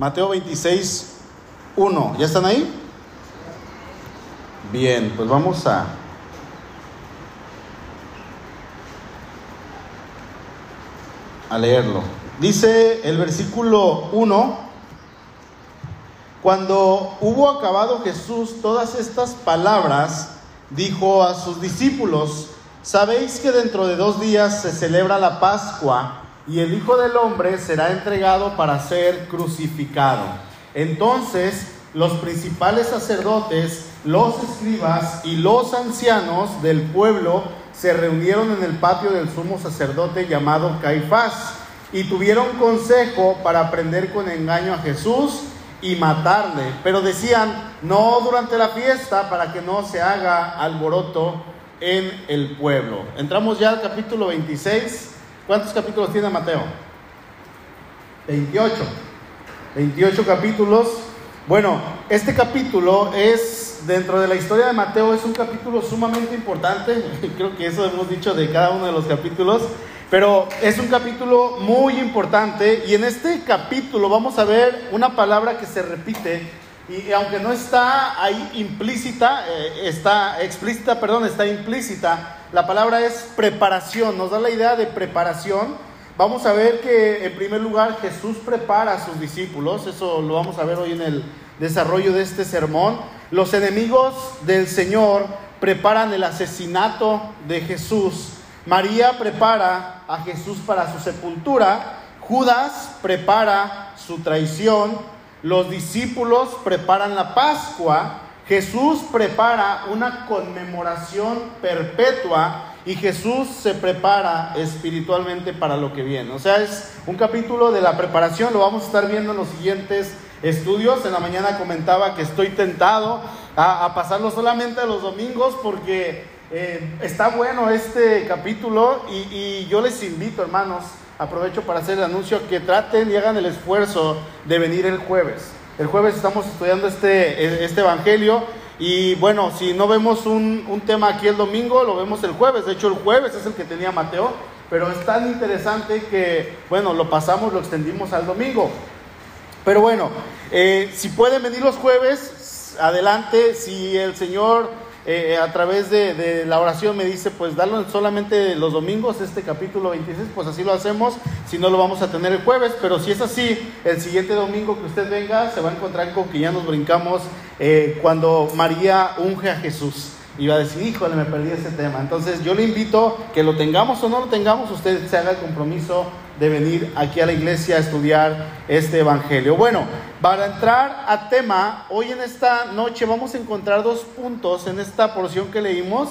Mateo 26, 1. ¿Ya están ahí? Bien, pues vamos a... a leerlo. Dice el versículo 1, cuando hubo acabado Jesús todas estas palabras, dijo a sus discípulos, sabéis que dentro de dos días se celebra la Pascua y el Hijo del Hombre será entregado para ser crucificado. Entonces los principales sacerdotes, los escribas y los ancianos del pueblo se reunieron en el patio del sumo sacerdote llamado Caifás y tuvieron consejo para prender con engaño a Jesús y matarle. Pero decían, no durante la fiesta para que no se haga alboroto en el pueblo. Entramos ya al capítulo 26. ¿Cuántos capítulos tiene Mateo? 28. 28 capítulos. Bueno, este capítulo es, dentro de la historia de Mateo, es un capítulo sumamente importante. Creo que eso hemos dicho de cada uno de los capítulos. Pero es un capítulo muy importante y en este capítulo vamos a ver una palabra que se repite y aunque no está ahí implícita, eh, está explícita, perdón, está implícita, la palabra es preparación, nos da la idea de preparación. Vamos a ver que en primer lugar Jesús prepara a sus discípulos, eso lo vamos a ver hoy en el desarrollo de este sermón. Los enemigos del Señor preparan el asesinato de Jesús. María prepara a Jesús para su sepultura, Judas prepara su traición, los discípulos preparan la Pascua, Jesús prepara una conmemoración perpetua y Jesús se prepara espiritualmente para lo que viene. O sea, es un capítulo de la preparación, lo vamos a estar viendo en los siguientes estudios. En la mañana comentaba que estoy tentado a, pasarlo solamente a los domingos porque eh, está bueno este capítulo y, y, yo les invito, hermanos, aprovecho para hacer el anuncio, que traten y hagan el esfuerzo de venir el jueves. El jueves estamos estudiando este, este Evangelio y bueno, si no vemos un, un tema aquí el domingo, lo vemos el jueves. De hecho, el jueves es el que tenía Mateo, pero es tan interesante que, bueno, lo pasamos, lo extendimos al domingo. Pero bueno, eh, si pueden venir los jueves, adelante. Si el Señor eh, a través de, la oración me dice, pues darlo solamente los domingos, este capítulo 26, pues así lo hacemos, si no lo vamos a tener el jueves, pero si es así, el siguiente domingo que usted venga, se va a encontrar con que ya nos brincamos eh, cuando María unge a Jesús. Y va a decir, híjole, me perdí ese tema. Entonces yo le invito que lo tengamos o no lo tengamos, usted se haga el compromiso de venir aquí a la iglesia a estudiar este evangelio. Bueno, para entrar a tema, hoy en esta noche vamos a encontrar dos puntos en esta porción que leímos.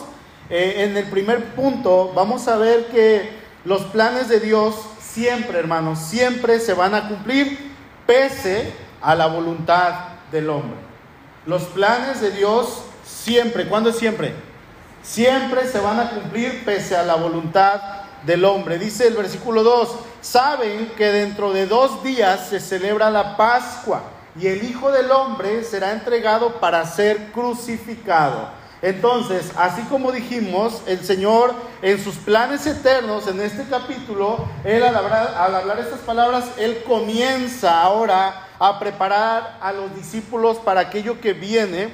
Eh, en el primer punto vamos a ver que los planes de Dios siempre, hermanos, siempre se van a cumplir pese a la voluntad del hombre. Los planes de Dios siempre, ¿cuándo es siempre? Siempre se van a cumplir pese a la voluntad del hombre. Dice el versículo 2, saben que dentro de dos días se celebra la Pascua y el Hijo del Hombre será entregado para ser crucificado. Entonces, así como dijimos, el Señor en sus planes eternos, en este capítulo, Él al hablar, al hablar estas palabras, Él comienza ahora a preparar a los discípulos para aquello que viene.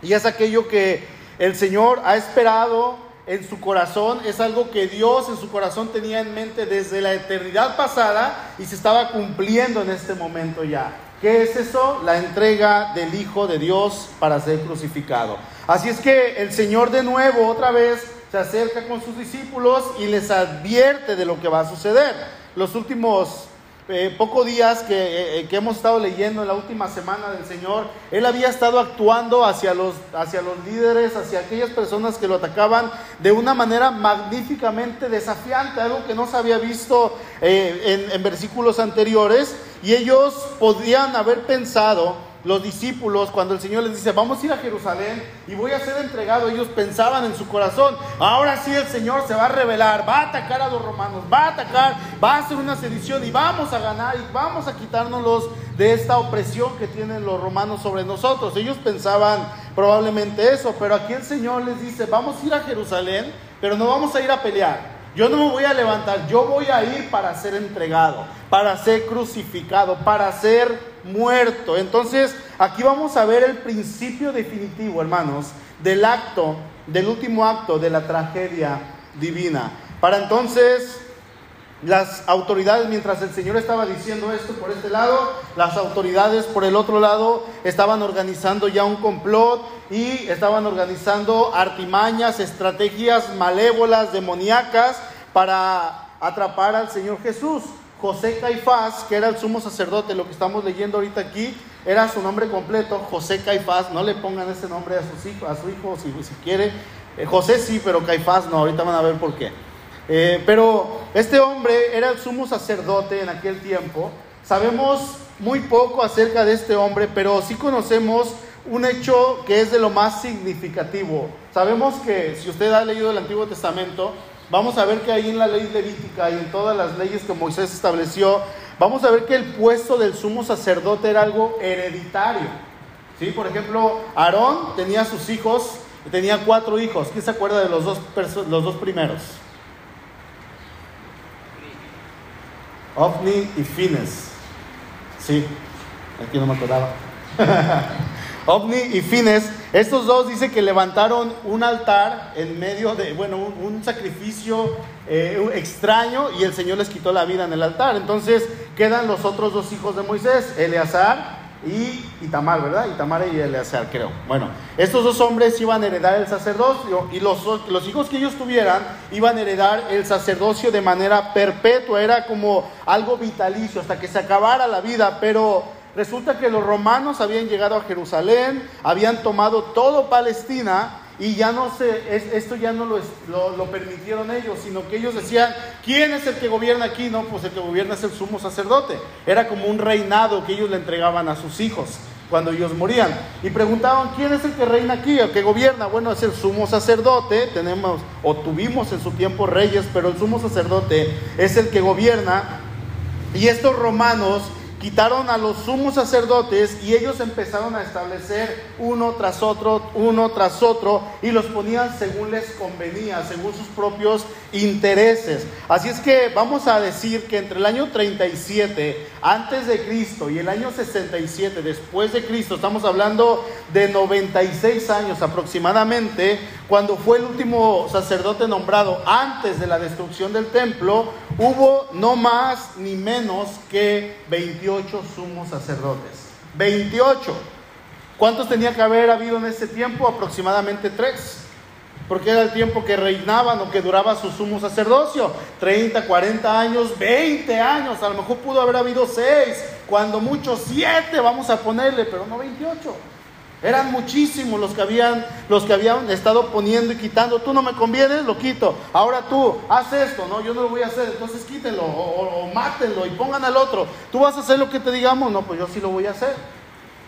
Y es aquello que el Señor ha esperado en su corazón, es algo que Dios en su corazón tenía en mente desde la eternidad pasada y se estaba cumpliendo en este momento ya. ¿Qué es eso? La entrega del Hijo de Dios para ser crucificado. Así es que el Señor de nuevo, otra vez, se acerca con sus discípulos y les advierte de lo que va a suceder. Los últimos eh, pocos días que, eh, que, hemos estado leyendo en la última semana del Señor, Él había estado actuando hacia los, hacia los líderes, hacia aquellas personas que lo atacaban de una manera magníficamente desafiante, algo que no se había visto eh, en, en versículos anteriores, y ellos podían haber pensado, los discípulos, cuando el Señor les dice, vamos a ir a Jerusalén y voy a ser entregado, ellos pensaban en su corazón, ahora sí el Señor se va a revelar, va a atacar a los romanos, va a atacar, va a hacer una sedición y vamos a ganar y vamos a quitárnoslos de esta opresión que tienen los romanos sobre nosotros. Ellos pensaban probablemente eso, pero aquí el Señor les dice, vamos a ir a Jerusalén, pero no vamos a ir a pelear. Yo no me voy a levantar, yo voy a ir para ser entregado, para ser crucificado, para ser muerto. Entonces, aquí vamos a ver el principio definitivo, hermanos, del acto, del último acto de la tragedia divina. Para entonces, las autoridades, mientras el Señor estaba diciendo esto por este lado, las autoridades por el otro lado estaban organizando ya un complot y estaban organizando artimañas, estrategias malévolas, demoníacas para atrapar al Señor Jesús. José Caifás, que era el sumo sacerdote, lo que estamos leyendo ahorita aquí, era su nombre completo, José Caifás. No le pongan ese nombre a, sus hijos, a su hijo si, si quiere. Eh, José sí, pero Caifás no, ahorita van a ver por qué. Eh, pero este hombre era el sumo sacerdote en aquel tiempo. Sabemos muy poco acerca de este hombre, pero sí conocemos un hecho que es de lo más significativo. Sabemos que si usted ha leído el Antiguo Testamento, vamos a ver que ahí en la ley levítica y en todas las leyes que Moisés estableció, vamos a ver que el puesto del sumo sacerdote era algo hereditario. ¿Sí? Por ejemplo, Aarón tenía sus hijos, tenía cuatro hijos. ¿Quién se acuerda de los dos, primeros? Ofni y Fines. Sí, aquí no me acordaba. Ovni y Fines, estos dos dice que levantaron un altar en medio de, bueno, un, sacrificio eh, extraño y el Señor les quitó la vida en el altar. Entonces quedan los otros dos hijos de Moisés, Eleazar y Itamar, ¿verdad? Itamar y Eleazar, creo. Bueno, estos dos hombres iban a heredar el sacerdocio y los, los hijos que ellos tuvieran iban a heredar el sacerdocio de manera perpetua, era como algo vitalicio hasta que se acabara la vida, pero resulta que los romanos habían llegado a Jerusalén, habían tomado todo Palestina y ya no se, esto ya no lo, lo, permitieron ellos, sino que ellos decían, ¿quién es el que gobierna aquí? No, pues el que gobierna es el sumo sacerdote. Era como un reinado que ellos le entregaban a sus hijos cuando ellos morían. Y preguntaban, ¿quién es el que reina aquí, el que gobierna? Bueno, es el sumo sacerdote, tenemos o tuvimos en su tiempo reyes, pero el sumo sacerdote es el que gobierna. Y estos romanos quitaron a los sumos sacerdotes y ellos empezaron a establecer uno tras otro, uno tras otro, y los ponían según les convenía, según sus propios intereses. Así es que vamos a decir que entre el año 37 antes de Cristo y el año 67 después de Cristo, estamos hablando de 96 años aproximadamente, cuando fue el último sacerdote nombrado antes de la destrucción del templo, hubo no más ni menos que 28 sumos sacerdotes. 28. ¿Cuántos tenía que haber habido en ese tiempo? Aproximadamente tres. Porque era el tiempo que reinaban o que duraba su sumo sacerdocio. 30, 40 años, 20 años. A lo mejor pudo haber habido seis. Cuando muchos, siete vamos a ponerle, pero no 28. Eran muchísimos los que habían, los que habían estado poniendo y quitando. Tú no me convienes, lo quito. Ahora tú, haz esto, no, yo no lo voy a hacer. Entonces quítenlo o, o, mátenlo y pongan al otro. Tú vas a hacer lo que te digamos, no, pues yo sí lo voy a hacer.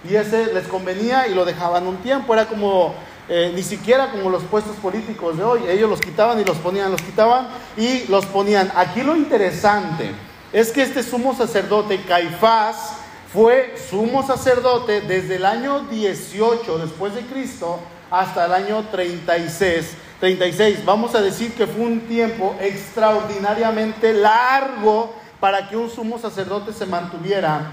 Y ese les convenía y lo dejaban un tiempo. Era como eh, ni siquiera como los puestos políticos de hoy. Ellos los quitaban y los ponían, los quitaban y los ponían. Aquí lo interesante es que este sumo sacerdote, Caifás, fue sumo sacerdote desde el año 18 después de Cristo hasta el año 36. 36. Vamos a decir que fue un tiempo extraordinariamente largo para que un sumo sacerdote se mantuviera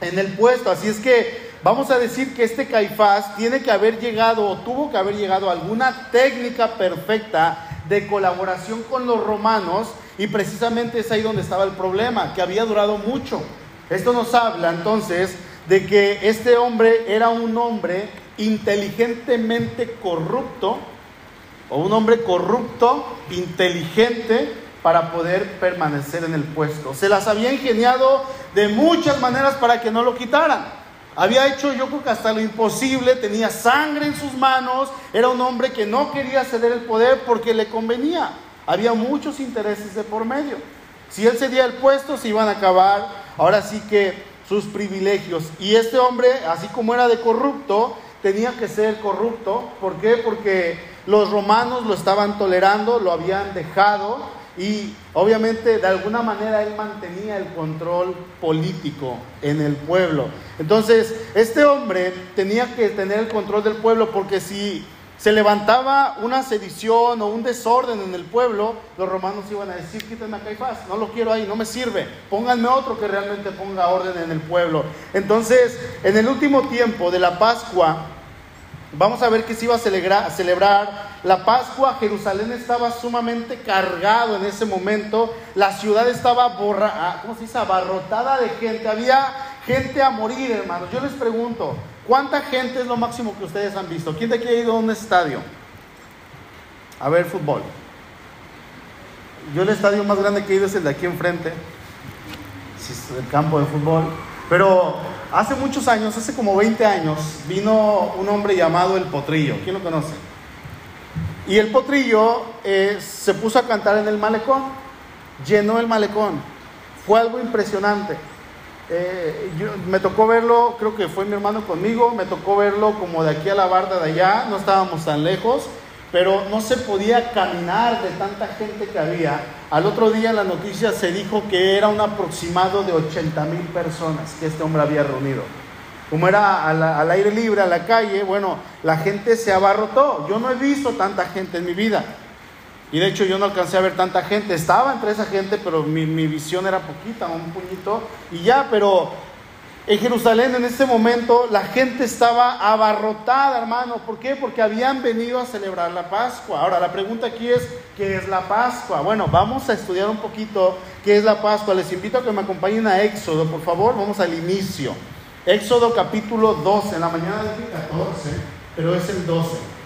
en el puesto. Así es que vamos a decir que este Caifás tiene que haber llegado o tuvo que haber llegado a alguna técnica perfecta de colaboración con los romanos y precisamente es ahí donde estaba el problema, que había durado mucho. Esto nos habla entonces de que este hombre era un hombre inteligentemente corrupto, o un hombre corrupto, inteligente, para poder permanecer en el puesto. Se las había ingeniado de muchas maneras para que no lo quitaran. Había hecho yo creo que hasta lo imposible, tenía sangre en sus manos, era un hombre que no quería ceder el poder porque le convenía. Había muchos intereses de por medio. Si él cedía el puesto, se iban a acabar ahora sí que sus privilegios. Y este hombre, así como era de corrupto, tenía que ser corrupto. ¿Por qué? Porque los romanos lo estaban tolerando, lo habían dejado y obviamente de alguna manera él mantenía el control político en el pueblo. Entonces, este hombre tenía que tener el control del pueblo porque si se levantaba una sedición o un desorden en el pueblo, los romanos iban a decir, quítenme a Caifás, no lo quiero ahí, no me sirve, pónganme otro que realmente ponga orden en el pueblo. Entonces, en el último tiempo de la Pascua, vamos a ver que se iba a celebrar, celebrar la Pascua, Jerusalén estaba sumamente cargado en ese momento, la ciudad estaba borra, ah, ¿cómo se dice? abarrotada de gente, había gente a morir, hermanos. Yo les pregunto, ¿Cuánta gente es lo máximo que ustedes han visto? ¿Quién de aquí ha ido a un estadio? A ver fútbol. Yo el estadio más grande que he ido es el de aquí enfrente, el campo de fútbol. Pero hace muchos años, hace como 20 años, vino un hombre llamado El Potrillo. ¿Quién lo conoce? Y el Potrillo eh, se puso a cantar en el malecón, llenó el malecón. Fue algo impresionante. Eh, me tocó verlo, creo que fue mi hermano conmigo, me tocó verlo como de aquí a la barda de allá, no estábamos tan lejos, pero no se podía caminar de tanta gente que había. Al otro día en la noticia se dijo que era un aproximado de 80 mil personas que este hombre había reunido. Como era al aire libre, a la calle, bueno, la gente se abarrotó. Yo no he visto tanta gente en mi vida. Y de hecho yo no alcancé a ver tanta gente. Estaba entre esa gente, pero mi, visión era poquita, un puñito. Y ya, pero en Jerusalén en ese momento la gente estaba abarrotada, hermano. ¿Por qué? Porque habían venido a celebrar la Pascua. Ahora, la pregunta aquí es, ¿qué es la Pascua? Bueno, vamos a estudiar un poquito qué es la Pascua. Les invito a que me acompañen a Éxodo, por favor. Vamos al inicio. Éxodo capítulo 12, en la mañana del 14, pero es el 12.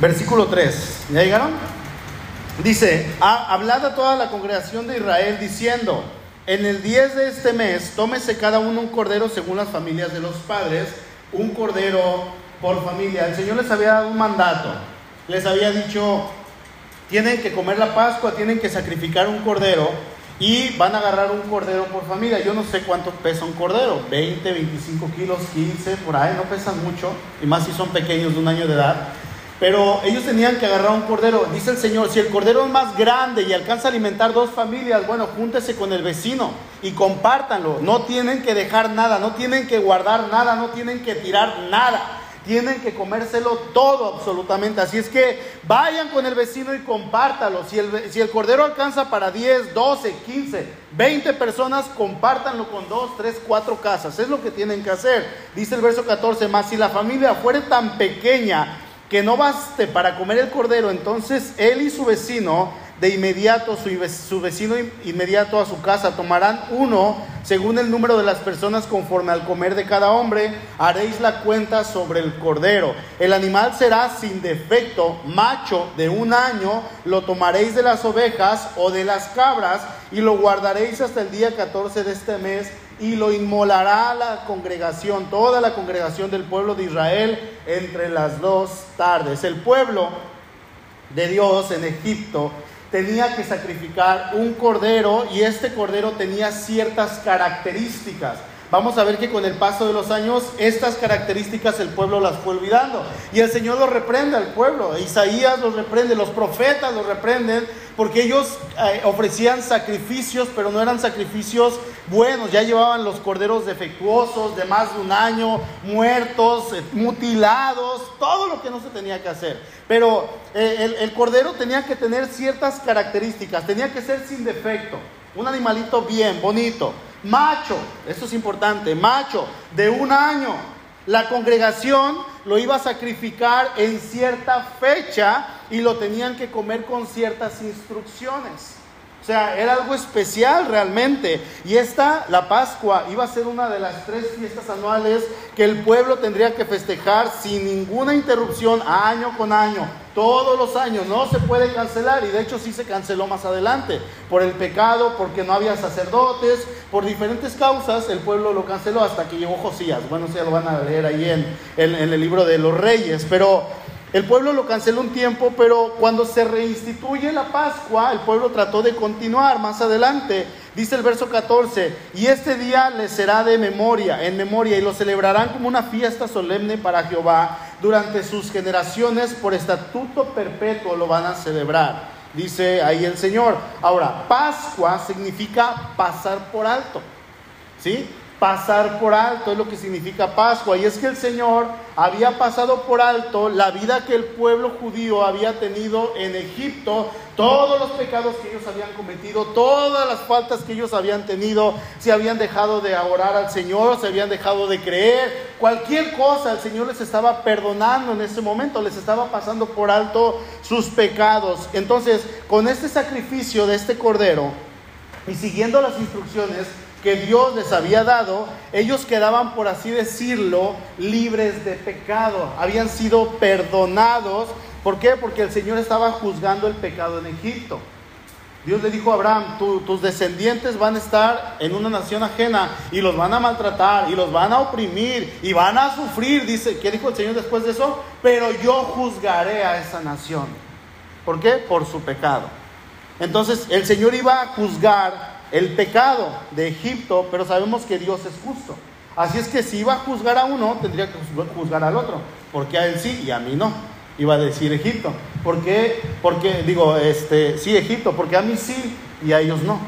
Versículo 3. ¿Ya llegaron? Dice, hablad a toda la congregación de Israel diciendo, en el 10 de este mes, tómese cada uno un cordero según las familias de los padres, un cordero por familia. El Señor les había dado un mandato, les había dicho, tienen que comer la Pascua, tienen que sacrificar un cordero y van a agarrar un cordero por familia. Yo no sé cuánto pesa un cordero, 20, 25 kilos, 15, por ahí, no pesan mucho, y más si son pequeños de un año de edad. Pero ellos tenían que agarrar un cordero. Dice el Señor, si el cordero es más grande y alcanza a alimentar dos familias, bueno, júntese con el vecino y compártanlo. No tienen que dejar nada, no tienen que guardar nada, no tienen que tirar nada. Tienen que comérselo todo absolutamente. Así es que vayan con el vecino y compártalo. Si el, si el cordero alcanza para 10, 12, 15, 20 personas, compártanlo con 2, 3, 4 casas. Es lo que tienen que hacer. Dice el verso 14, más si la familia fuere tan pequeña que no baste para comer el cordero, entonces él y su vecino, de inmediato, su, vecino inmediato a su casa, tomarán uno según el número de las personas conforme al comer de cada hombre, haréis la cuenta sobre el cordero. El animal será sin defecto, macho de un año, lo tomaréis de las ovejas o de las cabras y lo guardaréis hasta el día 14 de este mes y lo inmolará la congregación, toda la congregación del pueblo de Israel entre las dos tardes. El pueblo de Dios en Egipto tenía que sacrificar un cordero y este cordero tenía ciertas características. Vamos a ver que con el paso de los años estas características el pueblo las fue olvidando. Y el Señor los reprende al pueblo. Isaías los reprende, los profetas los reprenden, porque ellos eh, ofrecían sacrificios, pero no eran sacrificios buenos. Ya llevaban los corderos defectuosos de más de un año, muertos, eh, mutilados, todo lo que no se tenía que hacer. Pero eh, el cordero tenía que tener ciertas características, tenía que ser sin defecto. Un animalito bien, bonito macho, eso es importante, macho de un año. La congregación lo iba a sacrificar en cierta fecha y lo tenían que comer con ciertas instrucciones. O sea, era algo especial realmente. Y esta, la Pascua, iba a ser una de las tres fiestas anuales que el pueblo tendría que festejar sin ninguna interrupción, año con año, todos los años. No se puede cancelar y de hecho sí se canceló más adelante. Por el pecado, porque no había sacerdotes, por diferentes causas, el pueblo lo canceló hasta que llegó Josías. Bueno, ya lo van a leer ahí en el libro de los reyes. Pero el pueblo lo canceló un tiempo, pero cuando se reinstituye la Pascua, el pueblo trató de continuar más adelante. Dice el verso 14, y este día les será de memoria, en memoria, y lo celebrarán como una fiesta solemne para Jehová. Durante sus generaciones, por estatuto perpetuo, lo van a celebrar. dice ahí el Señor. Ahora, Pascua significa pasar por alto. ¿Sí? Pasar por alto, es lo que significa Pascua. Y es que el Señor había pasado por alto la vida que el pueblo judío había tenido en Egipto, todos los pecados que ellos habían cometido, todas las faltas que ellos habían tenido, se habían dejado de orar al Señor, se habían dejado de creer, cualquier cosa el Señor les estaba perdonando en ese momento, les estaba pasando por alto sus pecados. Entonces, con este sacrificio de este cordero y siguiendo las instrucciones, que Dios les había dado, ellos quedaban, por así decirlo, libres de pecado, habían sido perdonados. ¿Por qué? Porque el Señor estaba juzgando el pecado en Egipto. Dios le dijo a Abraham, tus descendientes van a estar en una nación ajena y los van a maltratar y los van a oprimir y van a sufrir. Dice, ¿qué dijo el Señor después de eso? Pero yo juzgaré a esa nación. ¿Por qué? Por su pecado. Entonces el Señor iba a juzgar el pecado de Egipto, pero sabemos que Dios es justo. Así es que si iba a juzgar a uno, tendría que juzgar al otro, porque a él sí y a mí no. Iba a decir Egipto. ¿Por qué? Porque, digo, este, sí, Egipto, porque a mí sí y a ellos no.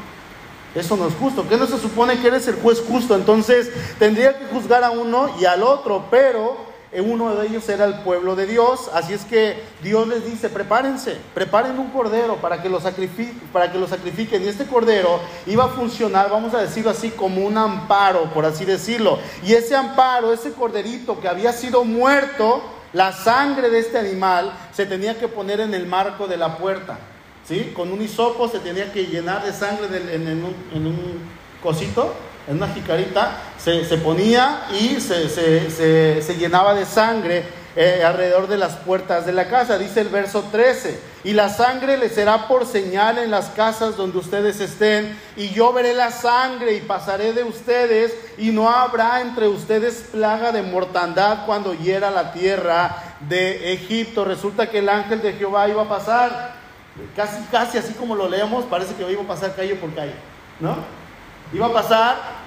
Eso no es justo. ¿Qué no se supone que eres el juez justo? Entonces tendría que juzgar a uno y al otro, pero uno de ellos era el pueblo de Dios, así es que Dios les dice, prepárense, preparen un cordero para que lo, sacrifiquen, para que lo sacrifiquen. Y este cordero iba a funcionar, vamos a decirlo así, como un amparo, por así decirlo. Y ese amparo, ese corderito que había sido muerto, la sangre de este animal se tenía que poner en el marco de la puerta. ¿sí? Con un hisopo se tenía que llenar de sangre en, un, en un cosito en una jicarita, se, ponía y se, llenaba de sangre eh, alrededor de las puertas de la casa. Dice el verso 13, y la sangre le será por señal en las casas donde ustedes estén, y yo veré la sangre y pasaré de ustedes, y no habrá entre ustedes plaga de mortandad cuando hiera la tierra de Egipto. Resulta que el ángel de Jehová iba a pasar, casi, casi así como lo leemos, parece que iba a pasar calle por calle, ¿no? Iba a pasar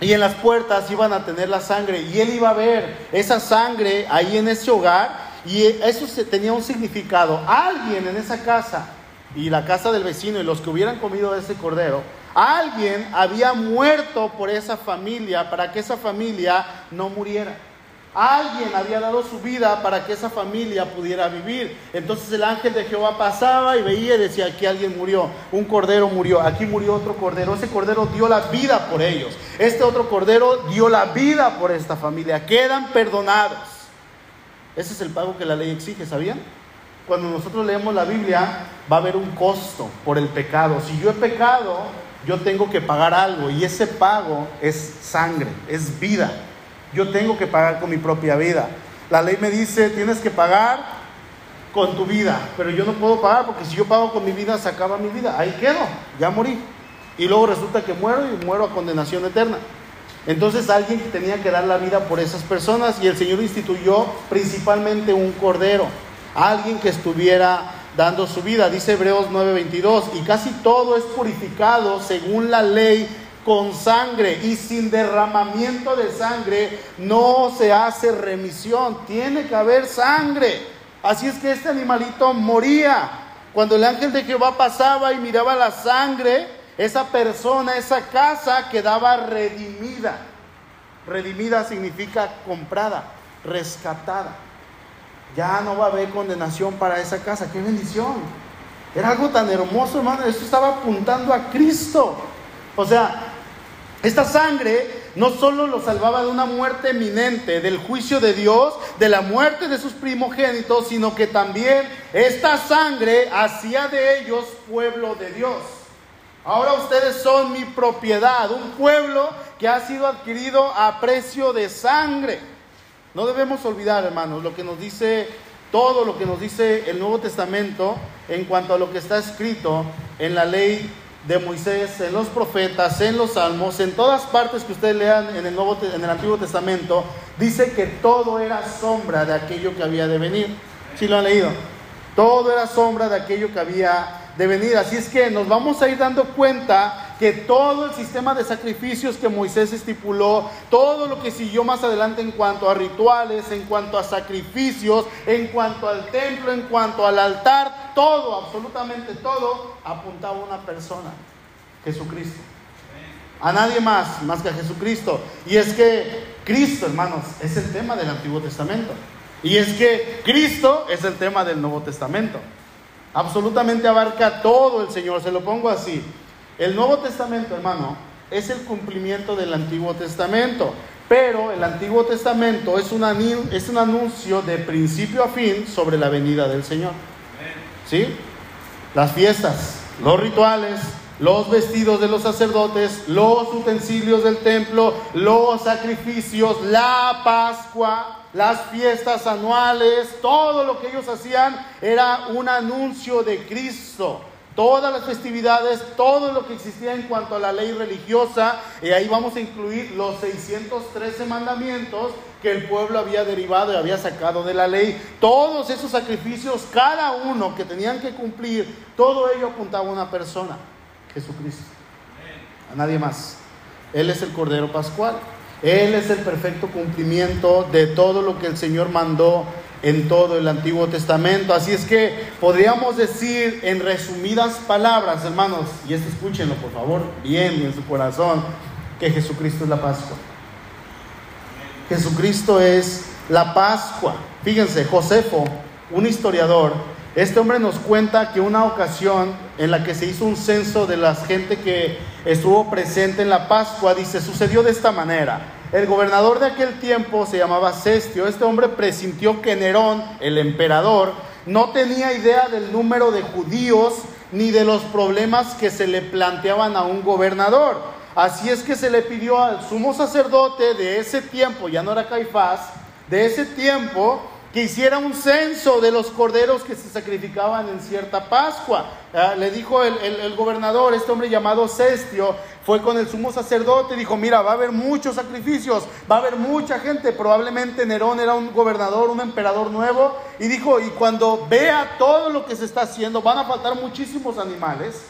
y en las puertas iban a tener la sangre y él iba a ver esa sangre ahí en ese hogar y eso tenía un significado. Alguien en esa casa y la casa del vecino y los que hubieran comido ese cordero, alguien había muerto por esa familia para que esa familia no muriera. Alguien había dado su vida para que esa familia pudiera vivir. Entonces el ángel de Jehová pasaba y veía y decía, aquí alguien murió, un cordero murió, aquí murió otro cordero. Ese cordero dio la vida por ellos. Este otro cordero dio la vida por esta familia. Quedan perdonados. Ese es el pago que la ley exige, ¿sabían? Cuando nosotros leemos la Biblia va a haber un costo por el pecado. Si yo he pecado, yo tengo que pagar algo y ese pago es sangre, es vida yo tengo que pagar con mi propia vida. La ley me dice, tienes que pagar con tu vida, pero yo no puedo pagar porque si yo pago con mi vida se acaba mi vida. Ahí quedo, ya morí. Y luego resulta que muero y muero a condenación eterna. Entonces alguien tenía que dar la vida por esas personas y el Señor instituyó principalmente un cordero, alguien que estuviera dando su vida, dice Hebreos 9:22, y casi todo es purificado según la ley con sangre y sin derramamiento de sangre no se hace remisión. Tiene que haber sangre. Así es que este animalito moría. Cuando el ángel de Jehová pasaba y miraba la sangre, esa persona, esa casa quedaba redimida. Redimida significa comprada, rescatada. Ya no va a haber condenación para esa casa. ¡Qué bendición! Era algo tan hermoso, hermano. Esto estaba apuntando a Cristo. O sea, esta sangre no solo los salvaba de una muerte eminente, del juicio de Dios, de la muerte de sus primogénitos, sino que también esta sangre hacía de ellos pueblo de Dios. Ahora ustedes son mi propiedad, un pueblo que ha sido adquirido a precio de sangre. No debemos olvidar, hermanos, lo que nos dice todo lo que nos dice el Nuevo Testamento en cuanto a lo que está escrito en la ley de Moisés, en los profetas, en los salmos, en todas partes que ustedes lean en el, Nuevo, en el Antiguo Testamento, dice que todo era sombra de aquello que había de venir. ¿Sí lo han leído? Todo era sombra de aquello que había de venir. Así es que nos vamos a ir dando cuenta que todo el sistema de sacrificios que Moisés estipuló, todo lo que siguió más adelante en cuanto a rituales, en cuanto a sacrificios, en cuanto al templo, en cuanto al altar, todo, absolutamente todo, apuntaba a una persona, Jesucristo. A nadie más, más que a Jesucristo. Y es que Cristo, hermanos, es el tema del Antiguo Testamento. Y es que Cristo es el tema del Nuevo Testamento. Absolutamente abarca todo el Señor, se lo pongo así. El Nuevo Testamento, hermano, es el cumplimiento del Antiguo Testamento. Pero el Antiguo Testamento es un, es un anuncio de principio a fin sobre la venida del Señor. ¿Sí? Las fiestas, los rituales, los vestidos de los sacerdotes, los utensilios del templo, los sacrificios, la Pascua, las fiestas anuales, todo lo que ellos hacían era un anuncio de Cristo. Todas las festividades, todo lo que existía en cuanto a la ley religiosa, y ahí vamos a incluir los 613 mandamientos que el pueblo había derivado y había sacado de la ley. Todos esos sacrificios, cada uno que tenían que cumplir, todo ello apuntaba a una persona, Jesucristo. A nadie más. Él es el Cordero Pascual. Él es el perfecto cumplimiento de todo lo que el Señor mandó en todo el Antiguo Testamento. Así es que podríamos decir en resumidas palabras, hermanos, y esto escúchenlo por favor, bien en su corazón, que Jesucristo es la Pascua. Jesucristo es la Pascua. Fíjense, Josefo, un historiador, este hombre nos cuenta que una ocasión en la que se hizo un censo de la gente que estuvo presente en la Pascua, dice, sucedió de esta manera. El gobernador de aquel tiempo se llamaba Cestio. Este hombre presintió que Nerón, el emperador, no tenía idea del número de judíos ni de los problemas que se le planteaban a un gobernador. Así es que se le pidió al sumo sacerdote de ese tiempo, ya no era Caifás, de ese tiempo, que hiciera un censo de los corderos que se sacrificaban en cierta Pascua. Ah, le dijo el, gobernador, este hombre llamado Cestio, fue con el sumo sacerdote dijo, mira, va a haber muchos sacrificios, va a haber mucha gente, probablemente Nerón era un gobernador, un emperador nuevo, y dijo, y cuando vea todo lo que se está haciendo, van a faltar muchísimos animales,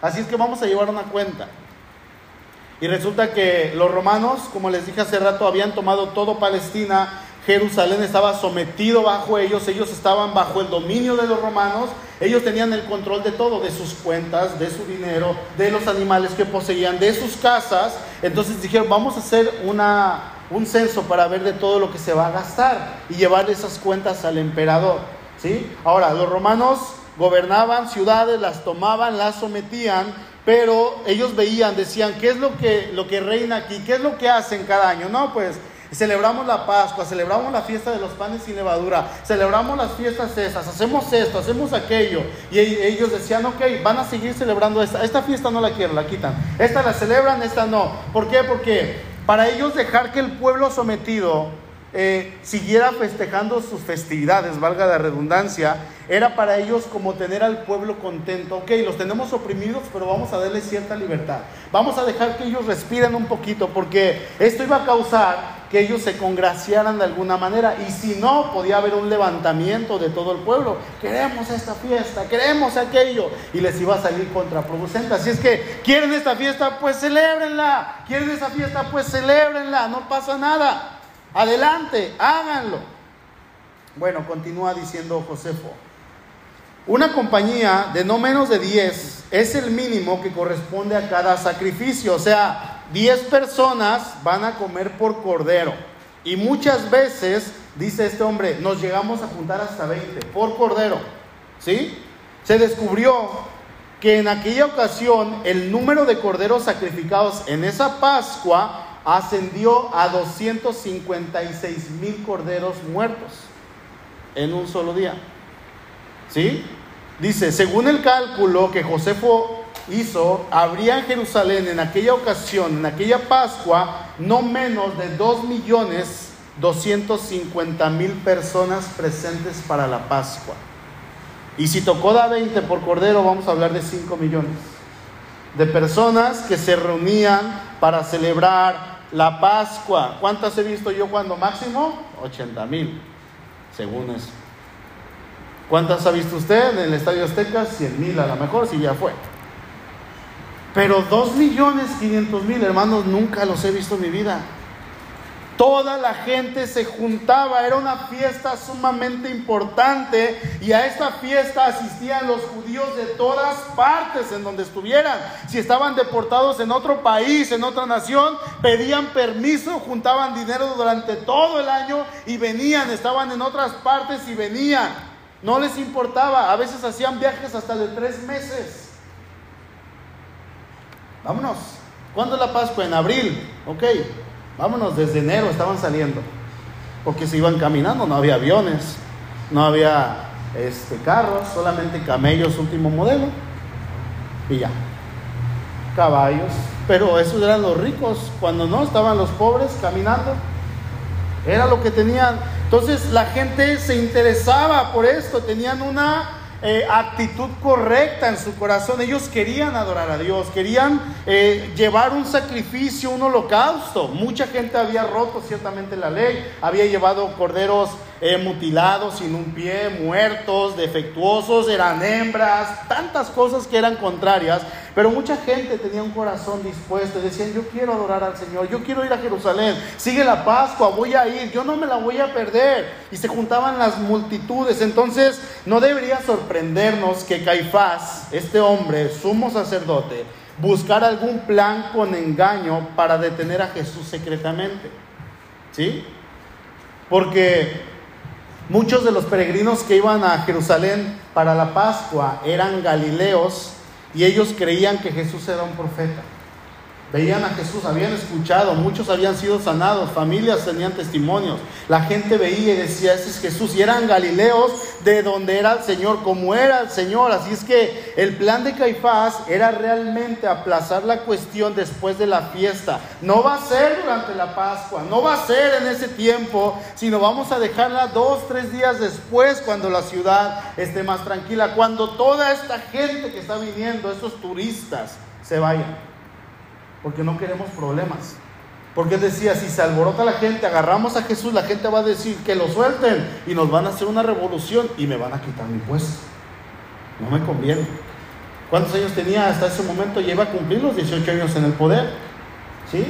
así es que vamos a llevar una cuenta. Y resulta que los romanos, como les dije hace rato, habían tomado todo Palestina, Jerusalén estaba sometido bajo ellos, ellos estaban bajo el dominio de los romanos, ellos tenían el control de todo, de sus cuentas, de su dinero, de los animales que poseían, de sus casas. Entonces dijeron, vamos a hacer una, un censo para ver de todo lo que se va a gastar y llevar esas cuentas al emperador. ¿sí? Ahora, los romanos gobernaban ciudades, las tomaban, las sometían, pero ellos veían, decían, ¿qué es lo que, lo que reina aquí? ¿Qué es lo que hacen cada año? No, pues celebramos la Pascua, celebramos la fiesta de los panes sin levadura, celebramos las fiestas esas, hacemos esto, hacemos aquello. Y ellos decían, ok, van a seguir celebrando esta. Esta fiesta no la quieren, la quitan. Esta la celebran, esta no. ¿Por qué? Porque para ellos dejar que el pueblo sometido eh, siguiera festejando sus festividades, valga la redundancia, era para ellos como tener al pueblo contento. Ok, los tenemos oprimidos, pero vamos a darles cierta libertad. Vamos a dejar que ellos respiren un poquito, porque esto iba a causar que ellos se congraciaran de alguna manera. Y si no, podía haber un levantamiento de todo el pueblo. Queremos esta fiesta, queremos aquello. Y les iba a salir contraproducente. Así es que, ¿quieren esta fiesta? Pues celébrenla. ¿Quieren esta fiesta? Pues celébrenla. No pasa nada. Adelante, háganlo. Bueno, continúa diciendo Josefo. Una compañía de no menos de 10 es el mínimo que corresponde a cada sacrificio. O sea, 10 personas van a comer por cordero. Y muchas veces, dice este hombre, nos llegamos a juntar hasta 20 por cordero. ¿Sí? Se descubrió que en aquella ocasión el número de corderos sacrificados en esa Pascua ascendió a 256 mil corderos muertos en un solo día. ¿Sí? Dice, según el cálculo que Josefo hizo, habría en Jerusalén en aquella ocasión, en aquella Pascua, no menos de 2 millones 250 mil personas presentes para la Pascua. Y si tocó da 20 por cordero, vamos a hablar de 5 millones de personas que se reunían para celebrar la Pascua, ¿cuántas he visto yo cuando máximo? 80 mil, según eso. ¿Cuántas ha visto usted en el Estadio Azteca? 100 mil a lo mejor, si ya fue. Pero 2 millones 500 mil hermanos nunca los he visto en mi vida. Toda la gente se juntaba, era una fiesta sumamente importante y a esta fiesta asistían los judíos de todas partes en donde estuvieran. Si estaban deportados en otro país, en otra nación, pedían permiso, juntaban dinero durante todo el año y venían, estaban en otras partes y venían. No les importaba, a veces hacían viajes hasta de tres meses. Vámonos. ¿Cuándo es la Pascua? En abril. Ok, Vámonos, desde enero estaban saliendo. Porque se iban caminando, no había aviones, no había este, carros, solamente camellos último modelo. Y ya. Caballos. Pero esos eran los ricos. Cuando no, estaban los pobres caminando. Era lo que tenían. Entonces la gente se interesaba por esto. Tenían una eh, actitud correcta en su corazón. Ellos querían adorar a Dios, querían eh, llevar un sacrificio, un holocausto. Mucha gente había roto ciertamente la ley, había llevado corderos eh, mutilados, sin un pie, muertos, defectuosos, eran hembras, tantas cosas que eran contrarias, pero mucha gente tenía un corazón dispuesto y decían, yo quiero adorar al Señor, yo quiero ir a Jerusalén, sigue la Pascua, voy a ir, yo no me la voy a perder. Y se juntaban las multitudes, entonces no debería sorprendernos que Caifás, este hombre, sumo sacerdote, buscara algún plan con engaño para detener a Jesús secretamente. ¿Sí? Porque Muchos de los peregrinos que iban a Jerusalén para la Pascua eran galileos y ellos creían que Jesús era un profeta veían a Jesús, habían escuchado, muchos habían sido sanados, familias tenían testimonios, la gente veía y decía, ese es Jesús, y eran galileos de donde era el Señor, como era el Señor, así es que el plan de Caifás era realmente aplazar la cuestión después de la fiesta, no va a ser durante la Pascua, no va a ser en ese tiempo, sino vamos a dejarla dos, tres días después, cuando la ciudad esté más tranquila, cuando toda esta gente que está viniendo, estos turistas, se vayan porque no queremos problemas. Porque decía, si se alborota la gente, agarramos a Jesús, la gente va a decir que lo suelten y nos van a hacer una revolución y me van a quitar mi puesto. No me conviene. ¿Cuántos años tenía hasta ese momento? Lleva a cumplir los 18 años en el poder. ¿Sí?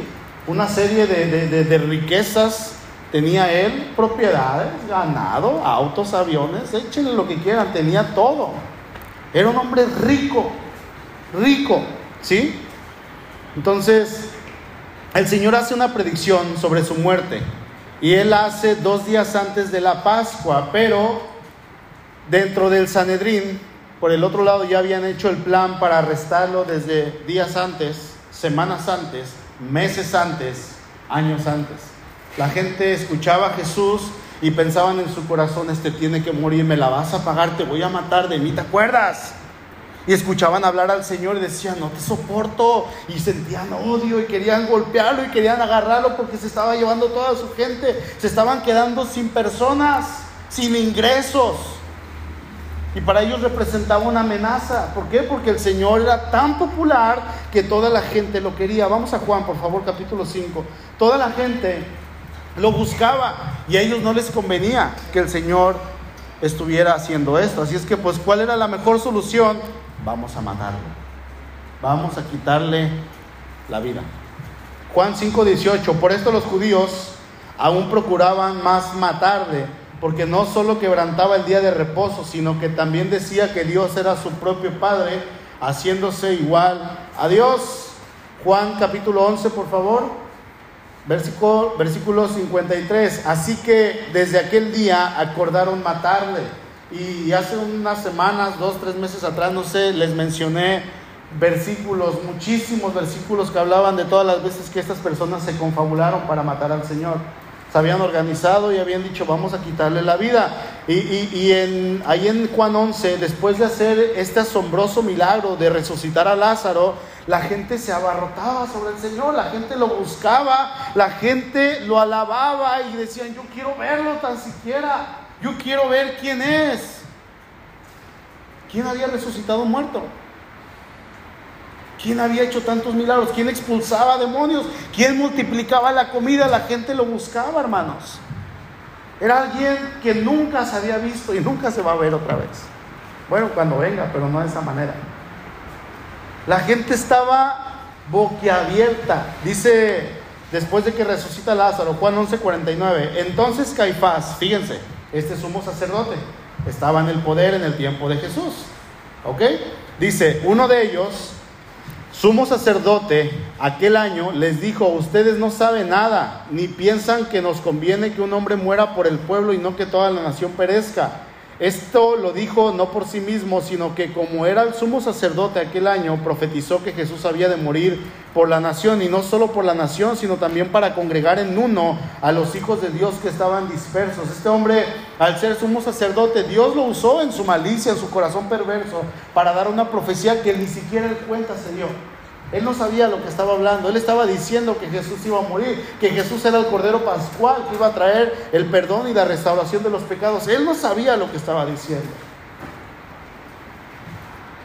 Una serie de, de riquezas tenía él, propiedades, ganado, autos, aviones, échenle lo que quieran, tenía todo. Era un hombre rico, rico, ¿sí? Entonces, el Señor hace una predicción sobre su muerte y él hace dos días antes de la Pascua, pero dentro del Sanedrín, por el otro lado ya habían hecho el plan para arrestarlo desde días antes, semanas antes, meses antes, años antes. La gente escuchaba a Jesús y pensaban en su corazón, este tiene que morir, me la vas a pagar, te voy a matar, de mí te acuerdas. Y escuchaban hablar al Señor y decían, no te soporto. Y sentían odio y querían golpearlo y querían agarrarlo porque se estaba llevando toda su gente. Se estaban quedando sin personas, sin ingresos. Y para ellos representaba una amenaza. ¿Por qué? Porque el Señor era tan popular que toda la gente lo quería. Vamos a Juan, por favor, capítulo 5. Toda la gente lo buscaba y a ellos no les convenía que el Señor estuviera haciendo esto. Así es que, pues, ¿cuál era la mejor solución? Vamos a matarlo, vamos a quitarle la vida. Juan 5:18, por esto los judíos aún procuraban más matarle, porque no solo quebrantaba el día de reposo, sino que también decía que Dios era su propio Padre, haciéndose igual a Dios. Juan capítulo 11, por favor. Versículo, versículo 53. Así que desde aquel día acordaron matarle y hace unas semanas, dos, tres meses atrás, no sé, les mencioné versículos, muchísimos versículos que hablaban de todas las veces que estas personas se confabularon para matar al Señor. Se habían organizado y habían dicho, vamos a quitarle la vida. Y, ahí en Juan 11, después de hacer este asombroso milagro de resucitar a Lázaro, la gente se abarrotaba sobre el Señor, la gente lo buscaba, la gente lo alababa y decían, yo quiero verlo tan siquiera. Yo quiero ver quién es. ¿Quién había resucitado muerto? ¿Quién había hecho tantos milagros? ¿Quién expulsaba demonios? ¿Quién multiplicaba la comida? La gente lo buscaba, hermanos. Era alguien que nunca se había visto y nunca se va a ver otra vez. Bueno, cuando venga, pero no de esa manera. La gente estaba boquiabierta. Dice después de que resucita Lázaro, Juan 11:49. Entonces Caifás, fíjense, este sumo sacerdote, estaba en el poder en el tiempo de Jesús. ¿Ok? Dice, uno de ellos, sumo sacerdote, aquel año les dijo, ustedes no saben nada, ni piensan que nos conviene que un hombre muera por el pueblo y no que toda la nación perezca. Esto lo dijo no por sí mismo, sino que como era el sumo sacerdote aquel año, profetizó que Jesús había de morir por la nación, y no solo por la nación, sino también para congregar en uno a los hijos de Dios que estaban dispersos. Este hombre, al ser sumo sacerdote, Dios lo usó en su malicia, en su corazón perverso, para dar una profecía que ni siquiera él cuenta se dio. Él no sabía lo que estaba hablando. Él estaba diciendo que Jesús iba a morir, que Jesús era el Cordero Pascual, que iba a traer el perdón y la restauración de los pecados. Él no sabía lo que estaba diciendo.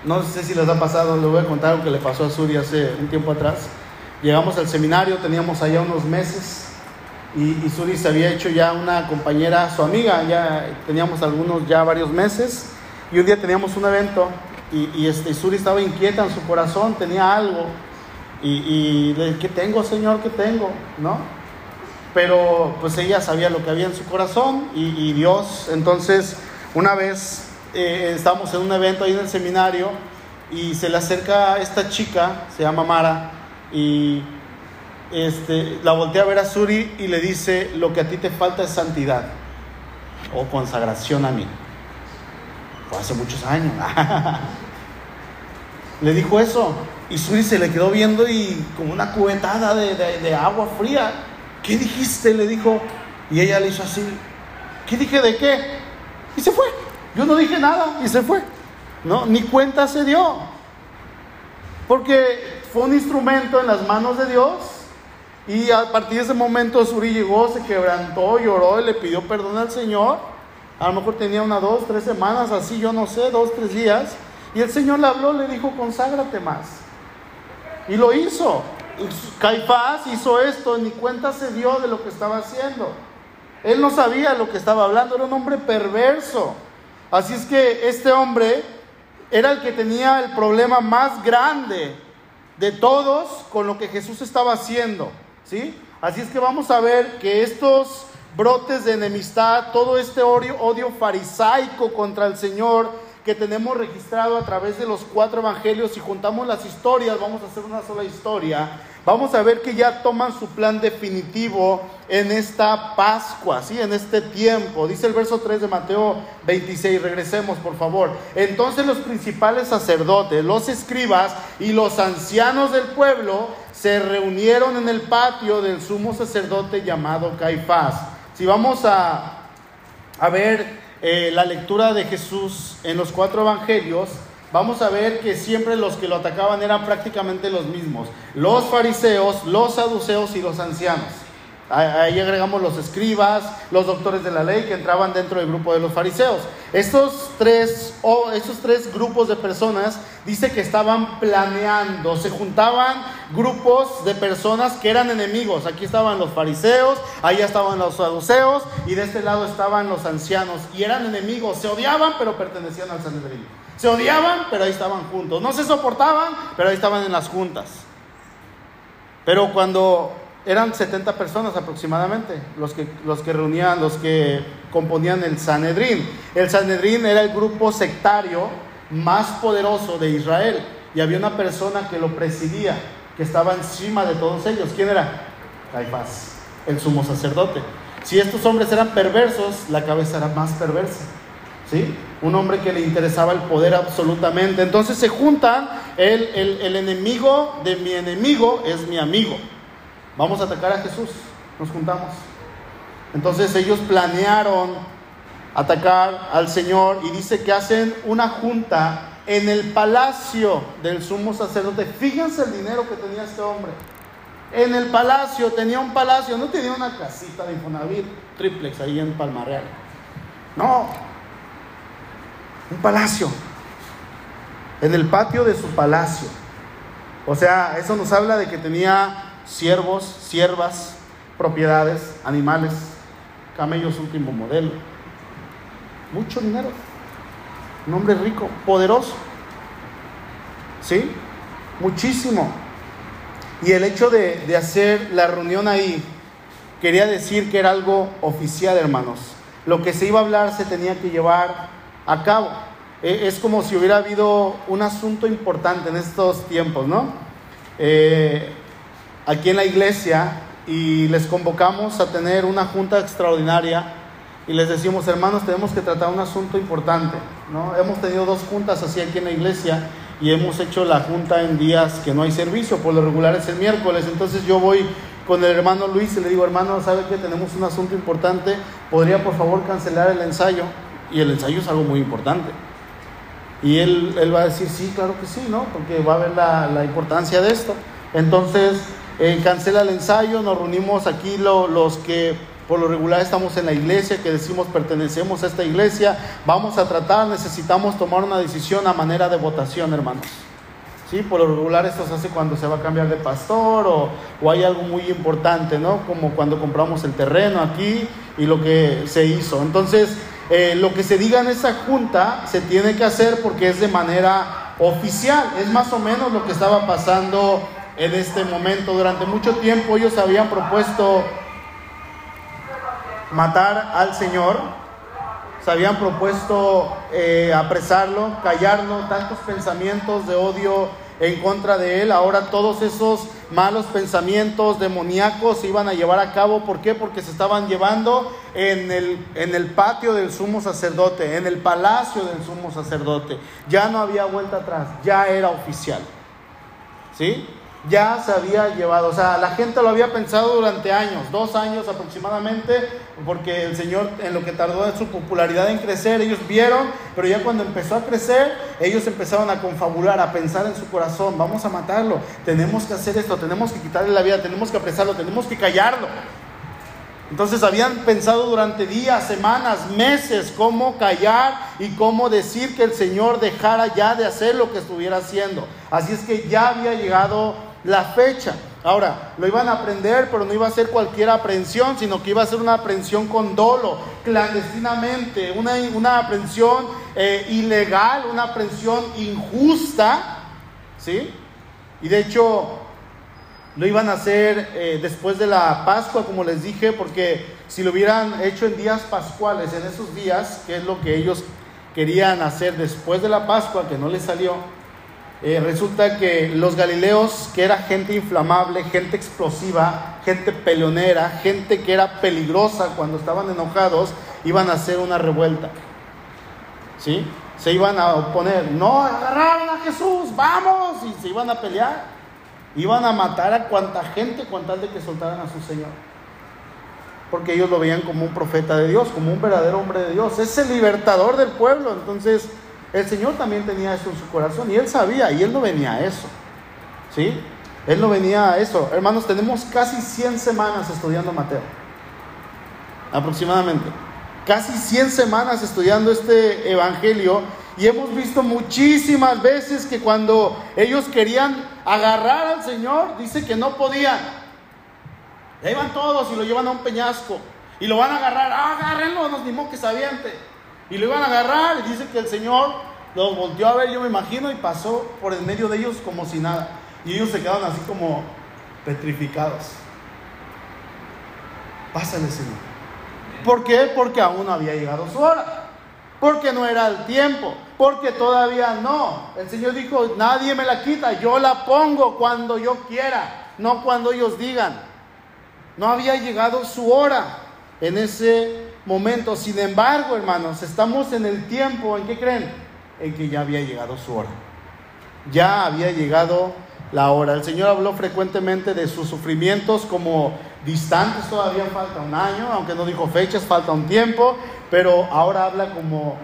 No sé si les ha pasado, le voy a contar lo que le pasó a Suri hace un tiempo atrás. Llegamos al seminario, teníamos allá unos meses y, Suri se había hecho ya una compañera, su amiga, ya teníamos algunos ya varios meses y un día teníamos un evento y, este, Suri estaba inquieta en su corazón, tenía algo. Y, y ¿qué tengo, Señor? ¿Qué tengo? ¿No? Pero pues ella sabía lo que había en su corazón y, Dios. Entonces, una vez eh, estábamos en un evento ahí en el seminario y se le acerca esta chica, se llama Mara, y este, la voltea a ver a Suri y le dice, lo que a ti te falta es santidad o consagración a mí hace muchos años. le dijo eso. Y Suri se le quedó viendo y como una cubetada de, agua fría. ¿Qué dijiste? Le dijo. Y ella le hizo así. ¿Qué dije de qué? Y se fue. Yo no dije nada y se fue. No, ni cuenta se dio. Porque fue un instrumento en las manos de Dios. Y a partir de ese momento Suri llegó, se quebrantó, lloró y le pidió perdón al Señor. A lo mejor tenía una, dos, tres semanas, así, yo no sé, dos, tres días. Y el Señor le habló, le dijo, conságrate más. Y lo hizo. Caifás hizo esto, ni cuenta se dio de lo que estaba haciendo. Él no sabía lo que estaba hablando, era un hombre perverso. Así es que este hombre era el que tenía el problema más grande de todos con lo que Jesús estaba haciendo. ¿sí? Así es que vamos a ver que estos brotes de enemistad, todo este odio, farisaico contra el Señor que tenemos registrado a través de los cuatro evangelios, y juntamos las historias, vamos a hacer una sola historia, vamos a ver que ya toman su plan definitivo en esta Pascua, ¿sí? en este tiempo. Dice el verso 3 de Mateo 26, regresemos por favor. Entonces los principales sacerdotes, los escribas y los ancianos del pueblo se reunieron en el patio del sumo sacerdote llamado Caifás si vamos a, ver eh, la lectura de Jesús en los cuatro evangelios, vamos a ver que siempre los que lo atacaban eran prácticamente los mismos, los fariseos, los saduceos y los ancianos. Ahí agregamos los escribas, los doctores de la ley que entraban dentro del grupo de los fariseos. Estos tres, o estos tres grupos de personas dice que estaban planeando, se juntaban grupos de personas que eran enemigos. Aquí estaban los fariseos, allá estaban los saduceos y de este lado estaban los ancianos y eran enemigos. Se odiaban pero pertenecían al Sanedrín. Se odiaban pero ahí estaban juntos. No se soportaban pero ahí estaban en las juntas. Pero cuando eran 70 personas aproximadamente los que, los que reunían, los que componían el Sanedrín. El Sanedrín era el grupo sectario más poderoso de Israel y había una persona que lo presidía, que estaba encima de todos ellos. ¿Quién era? Caifás, el sumo sacerdote. Si estos hombres eran perversos, la cabeza era más perversa. ¿Sí? Un hombre que le interesaba el poder absolutamente. Entonces se juntan, el, el enemigo de mi enemigo es mi amigo vamos a atacar a Jesús, nos juntamos. Entonces ellos planearon atacar al Señor y dice que hacen una junta en el palacio del sumo sacerdote. Fíjense el dinero que tenía este hombre. En el palacio, tenía un palacio, no tenía una casita de Infonavit, triplex ahí en Palmarreal. No, un palacio. En el patio de su palacio. O sea, eso nos habla de que tenía siervos, siervas, propiedades, animales, camellos último modelo. Mucho dinero. Un hombre rico, poderoso. ¿Sí? Muchísimo. Y el hecho de, de hacer la reunión ahí quería decir que era algo oficial, hermanos. Lo que se iba a hablar se tenía que llevar a cabo. E, es como si hubiera habido un asunto importante en estos tiempos, ¿no? Eh, aquí en la iglesia y les convocamos a tener una junta extraordinaria y les decimos, hermanos, tenemos que tratar un asunto importante, ¿no? Hemos tenido dos juntas así aquí en la iglesia y hemos hecho la junta en días que no hay servicio, por lo regular es el miércoles, entonces yo voy con el hermano Luis y le digo, hermano, ¿sabe que tenemos un asunto importante? ¿Podría por favor cancelar el ensayo? Y el ensayo es algo muy importante. Y él, él va a decir, sí, claro que sí, ¿no? Porque va a ver la, la importancia de esto. Entonces, eh, cancela el ensayo, nos reunimos aquí los que por lo regular estamos en la iglesia, que decimos pertenecemos a esta iglesia, vamos a tratar, necesitamos tomar una decisión a manera de votación, hermanos. ¿Sí? Por lo regular esto se hace cuando se va a cambiar de pastor o, o hay algo muy importante, ¿no? Como cuando compramos el terreno aquí y lo que se hizo. Entonces, eh, lo que se diga en esa junta se tiene que hacer porque es de manera oficial. Es más o menos lo que estaba pasando en este momento. Durante mucho tiempo ellos habían propuesto matar al Señor, se habían propuesto eh, apresarlo, callarlo, tantos pensamientos de odio en contra de él. Ahora todos esos malos pensamientos demoníacos se iban a llevar a cabo. ¿Por qué? Porque se estaban llevando en el, en el patio del sumo sacerdote, en el palacio del sumo sacerdote. Ya no había vuelta atrás, ya era oficial. ¿Sí? Ya se había llevado, o sea, la gente lo había pensado durante años, dos años aproximadamente, porque el Señor en lo que tardó en su popularidad en crecer, ellos vieron, pero ya cuando empezó a crecer, ellos empezaron a confabular, a pensar en su corazón, vamos a matarlo, tenemos que hacer esto, tenemos que quitarle la vida, tenemos que apresarlo, tenemos que callarlo. Entonces habían pensado durante días, semanas, meses cómo callar y cómo decir que el Señor dejara ya de hacer lo que estuviera haciendo. Así es que ya había llegado la fecha. Ahora, lo iban a aprender, pero no iba a ser cualquier aprehensión, sino que iba a ser una aprehensión con dolo, clandestinamente, una, una aprehensión eh, ilegal, una aprehensión injusta, ¿sí? Y de hecho, lo iban a hacer eh, después de la Pascua, como les dije, porque si lo hubieran hecho en días pascuales, en esos días, que es lo que ellos querían hacer después de la Pascua, que no les salió, eh, resulta que los galileos, que era gente inflamable, gente explosiva, gente peleonera, gente que era peligrosa cuando estaban enojados, iban a hacer una revuelta. ¿Sí? Se iban a oponer. No, agarraron a Jesús, vamos. Y se iban a pelear. Iban a matar a cuanta gente con tal de que soltaran a su Señor. Porque ellos lo veían como un profeta de Dios, como un verdadero hombre de Dios. Es el libertador del pueblo. Entonces, el Señor también tenía eso en su corazón y él sabía y él no venía a eso. ¿Sí? Él no venía a eso. Hermanos, tenemos casi 100 semanas estudiando Mateo. Aproximadamente. Casi 100 semanas estudiando este evangelio y hemos visto muchísimas veces que cuando ellos querían agarrar al Señor, dice que no podían. Ya iban todos y lo llevan a un peñasco y lo van a agarrar. Ah, agárrenlo, nos dimos que se y lo iban a agarrar y dice que el Señor los volteó a ver, yo me imagino, y pasó por el medio de ellos como si nada. Y ellos se quedaron así como petrificados. Pásale, Señor. ¿Por qué? Porque aún no había llegado su hora. Porque no era el tiempo. Porque todavía no. El Señor dijo, nadie me la quita. Yo la pongo cuando yo quiera. No cuando ellos digan. No había llegado su hora en ese momento. Sin embargo, hermanos, estamos en el tiempo, ¿en qué creen? En que ya había llegado su hora. Ya había llegado la hora. El Señor habló frecuentemente de sus sufrimientos como distantes, todavía falta un año, aunque no dijo fechas, falta un tiempo, pero ahora habla como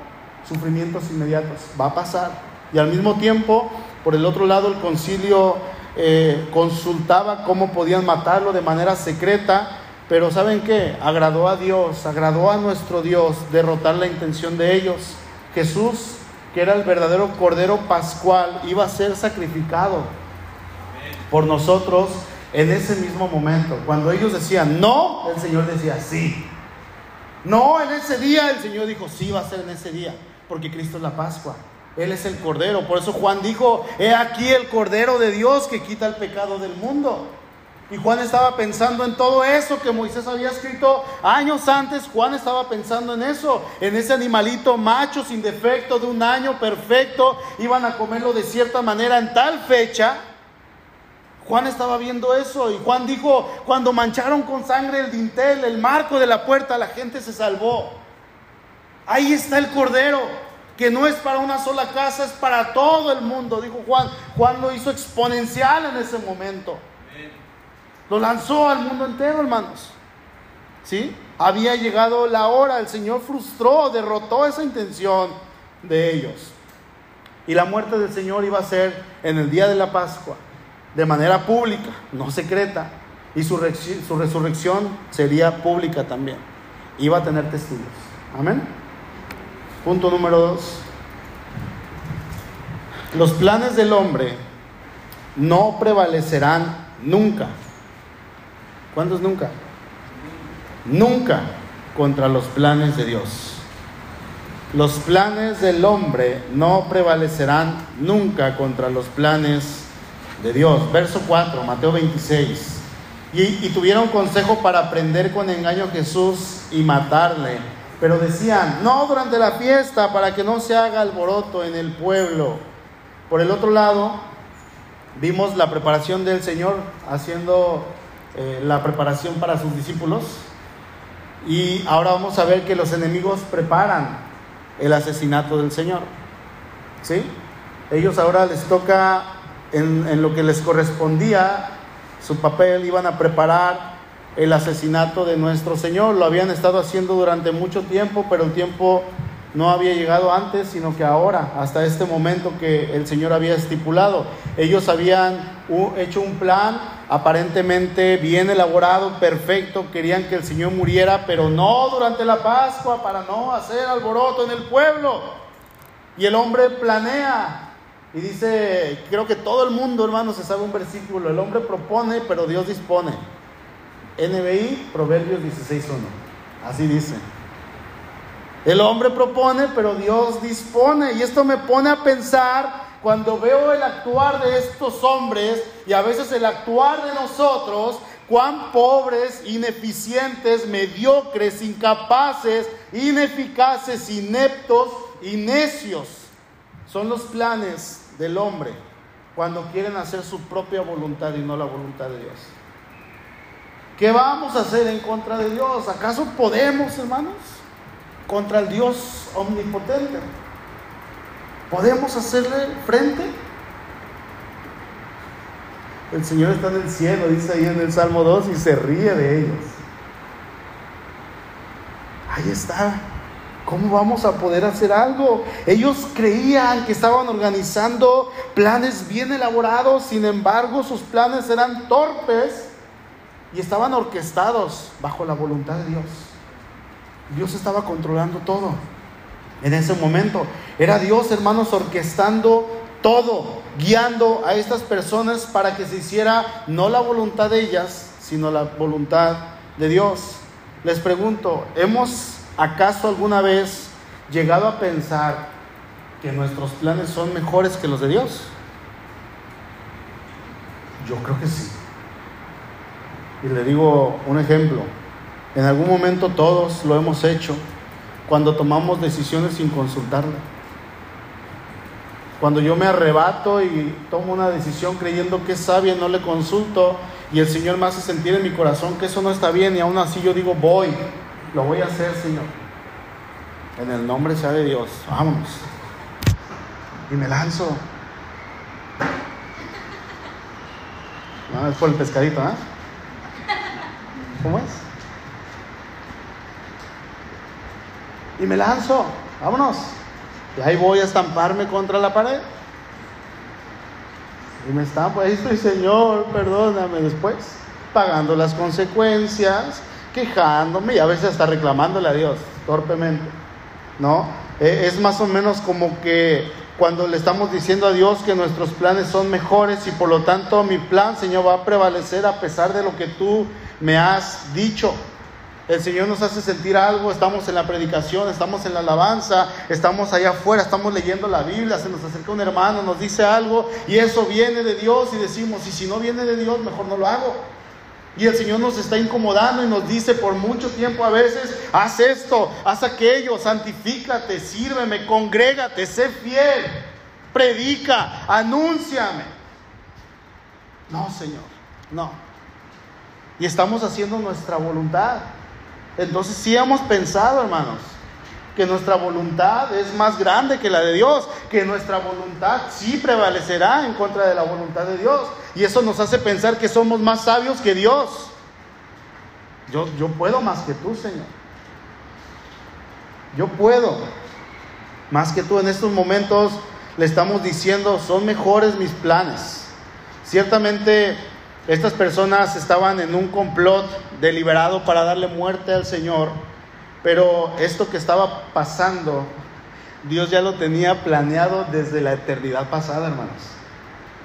sufrimientos inmediatos. Va a pasar. Y al mismo tiempo, por el otro lado, el concilio eh, consultaba cómo podían matarlo de manera secreta pero ¿saben qué? Agradó a Dios, agradó a nuestro Dios derrotar la intención de ellos. Jesús, que era el verdadero Cordero Pascual, iba a ser sacrificado por nosotros en ese mismo momento. Cuando ellos decían no, el Señor decía sí. No, en ese día el Señor dijo sí, va a ser en ese día, porque Cristo es la Pascua. Él es el Cordero. Por eso Juan dijo, he aquí el Cordero de Dios que quita el pecado del mundo. Y Juan estaba pensando en todo eso que Moisés había escrito años antes. Juan estaba pensando en eso, en ese animalito macho sin defecto de un año perfecto. Iban a comerlo de cierta manera en tal fecha. Juan estaba viendo eso y Juan dijo, cuando mancharon con sangre el dintel, el marco de la puerta, la gente se salvó. Ahí está el cordero, que no es para una sola casa, es para todo el mundo, dijo Juan. Juan lo hizo exponencial en ese momento. Lo lanzó al mundo entero, hermanos. ¿Sí? Había llegado la hora, el Señor frustró, derrotó esa intención de ellos. Y la muerte del Señor iba a ser en el día de la Pascua, de manera pública, no secreta. Y su, su resurrección sería pública también. Iba a tener testigos. Amén. Punto número dos. Los planes del hombre no prevalecerán nunca. ¿Cuántos nunca? Nunca contra los planes de Dios. Los planes del hombre no prevalecerán nunca contra los planes de Dios. Verso 4, Mateo 26. Y, y, tuvieron consejo para prender con engaño a Jesús y matarle. Pero decían, no durante la fiesta para que no se haga alboroto en el pueblo. Por el otro lado, vimos la preparación del Señor haciendo eh, la preparación para sus discípulos. Y ahora vamos a ver que los enemigos preparan el asesinato del Señor. ¿Sí? Ellos ahora les toca, en, en lo que les correspondía, su papel, iban a preparar el asesinato de nuestro Señor. Lo habían estado haciendo durante mucho tiempo, pero el tiempo no había llegado antes, sino que ahora, hasta este momento que el Señor había estipulado. Ellos habían hecho un plan aparentemente bien elaborado, perfecto, querían que el Señor muriera, pero no durante la Pascua para no hacer alboroto en el pueblo. Y el hombre planea y dice, creo que todo el mundo, hermano, se sabe un versículo, el hombre propone, pero Dios dispone. NBI, Proverbios 16.1. Así dice. El hombre propone, pero Dios dispone. Y esto me pone a pensar cuando veo el actuar de estos hombres y a veces el actuar de nosotros, cuán pobres, ineficientes, mediocres, incapaces, ineficaces, ineptos y necios son los planes del hombre cuando quieren hacer su propia voluntad y no la voluntad de Dios. ¿Qué vamos a hacer en contra de Dios? ¿Acaso podemos, hermanos? contra el Dios omnipotente. ¿Podemos hacerle frente? El Señor está en el cielo, dice ahí en el Salmo 2, y se ríe de ellos. Ahí está. ¿Cómo vamos a poder hacer algo? Ellos creían que estaban organizando planes bien elaborados, sin embargo sus planes eran torpes y estaban orquestados bajo la voluntad de Dios. Dios estaba controlando todo. En ese momento era Dios, hermanos, orquestando todo, guiando a estas personas para que se hiciera no la voluntad de ellas, sino la voluntad de Dios. Les pregunto, ¿hemos acaso alguna vez llegado a pensar que nuestros planes son mejores que los de Dios? Yo creo que sí. Y le digo un ejemplo. En algún momento todos lo hemos hecho cuando tomamos decisiones sin consultarla. Cuando yo me arrebato y tomo una decisión creyendo que es sabia, no le consulto y el Señor me hace sentir en mi corazón que eso no está bien y aún así yo digo, voy, lo voy a hacer, Señor. En el nombre sea de Dios, vámonos. Y me lanzo. No, es por el pescadito, ¿eh? ¿Cómo es? Y me lanzo, vámonos. Y ahí voy a estamparme contra la pared. Y me estampo, ahí estoy, Señor, perdóname después, pagando las consecuencias, quejándome y a veces hasta reclamándole a Dios, torpemente. ¿No? E, es más o menos como que cuando le estamos diciendo a Dios que nuestros planes son mejores y por lo tanto mi plan, Señor, va a prevalecer a pesar de lo que tú me has dicho. El Señor nos hace sentir algo, estamos en la predicación, estamos en la alabanza, estamos allá afuera, estamos leyendo la Biblia, se nos acerca un hermano, nos dice algo y eso viene de Dios y decimos, y si no viene de Dios, mejor no lo hago. Y el Señor nos está incomodando y nos dice por mucho tiempo a veces, haz esto, haz aquello, santifícate, sírveme, congrégate, sé fiel, predica, anúnciame. No, Señor, no. Y estamos haciendo nuestra voluntad. Entonces sí hemos pensado, hermanos, que nuestra voluntad es más grande que la de Dios, que nuestra voluntad sí prevalecerá en contra de la voluntad de Dios. Y eso nos hace pensar que somos más sabios que Dios. Yo, yo puedo más que tú, Señor. Yo puedo más que tú. En estos momentos le estamos diciendo, son mejores mis planes. Ciertamente estas personas estaban en un complot deliberado para darle muerte al Señor, pero esto que estaba pasando, Dios ya lo tenía planeado desde la eternidad pasada, hermanos.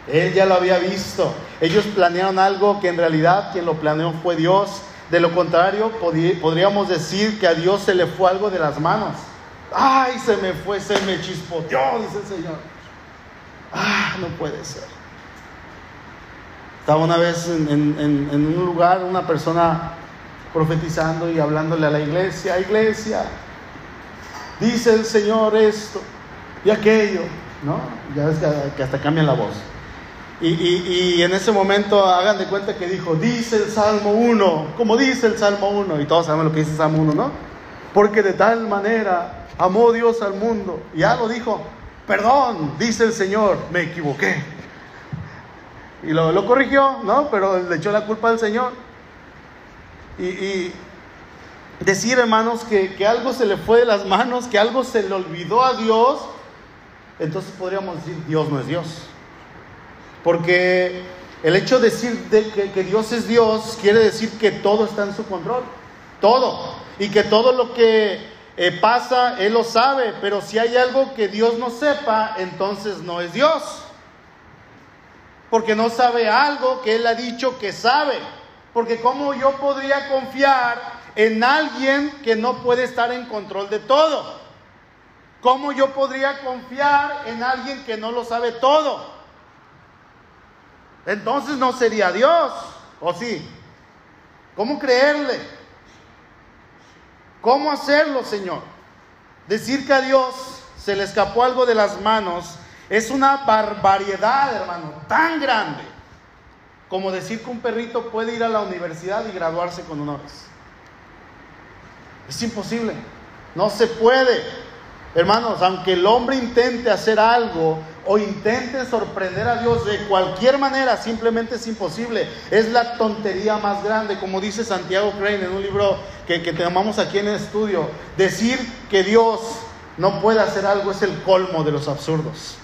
Él ya lo había visto. Ellos planearon algo que en realidad quien lo planeó fue Dios. De lo contrario, podríamos decir que a Dios se le fue algo de las manos. Ay, se me fue, se me chispoteó, dice el Señor. Ah, no puede ser. Estaba una vez en, un lugar una persona profetizando y hablándole a la iglesia, iglesia, dice el Señor esto y aquello, ¿no? Ya ves que, hasta cambian la voz. Y, y, en ese momento hagan de cuenta que dijo, dice el Salmo 1, como dice el Salmo 1, y todos sabemos lo que dice el Salmo 1, ¿no? Porque de tal manera amó Dios al mundo, y ya lo dijo, perdón, dice el Señor, me equivoqué. Y lo, corrigió, ¿no? Pero le echó la culpa al Señor. Y, decir, hermanos, que, algo se le fue de las manos, que algo se le olvidó a Dios, entonces podríamos decir, Dios no es Dios. Porque el hecho de decir de que, que Dios es Dios quiere decir que todo está en su control. Todo. Y que todo lo que eh, pasa, Él lo sabe. Pero si hay algo que Dios no sepa, entonces no es Dios porque no sabe algo que Él ha dicho que sabe. Porque ¿cómo yo podría confiar en alguien que no puede estar en control de todo? ¿Cómo yo podría confiar en alguien que no lo sabe todo? Entonces no sería Dios, ¿o sí? ¿Cómo creerle? ¿Cómo hacerlo, Señor? Decir que a Dios se le escapó algo de las manos es una barbaridad, hermano, tan grande como decir que un perrito puede ir a la universidad y graduarse con honores. Es imposible, no se puede. Hermanos, aunque el hombre intente hacer algo o intente sorprender a Dios de cualquier manera, simplemente es imposible. Es la tontería más grande, como dice Santiago Crane en un libro que, que tenemos aquí en el estudio. Decir que Dios no puede hacer algo es el colmo de los absurdos.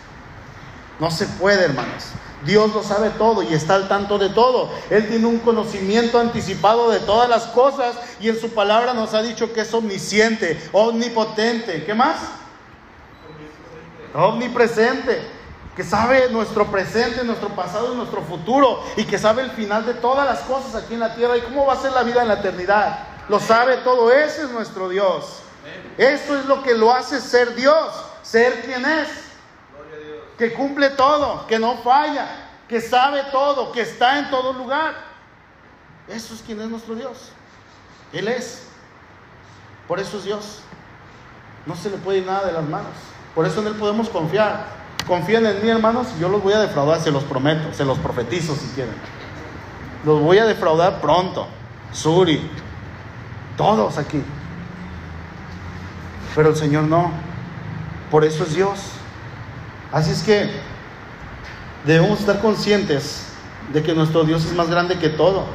No se puede, hermanos. Dios lo sabe todo y está al tanto de todo. Él tiene un conocimiento anticipado de todas las cosas y en su palabra nos ha dicho que es omnisciente, omnipotente. ¿Qué más? Omnipresente. Que sabe nuestro presente, nuestro pasado y nuestro futuro. Y que sabe el final de todas las cosas aquí en la tierra y cómo va a ser la vida en la eternidad. Lo sabe todo. Ese es nuestro Dios. Esto es lo que lo hace ser Dios. Ser quien es que cumple todo, que no falla, que sabe todo, que está en todo lugar. Eso es quien es nuestro Dios. Él es. Por eso es Dios. No se le puede ir nada de las manos. Por eso en Él podemos confiar. Confíen en mí, hermanos, y yo los voy a defraudar, se los prometo, se los profetizo si quieren. Los voy a defraudar pronto. Suri, todos aquí. Pero el Señor no. Por eso es Dios. Así es que debemos estar conscientes de que nuestro Dios es más grande que todo.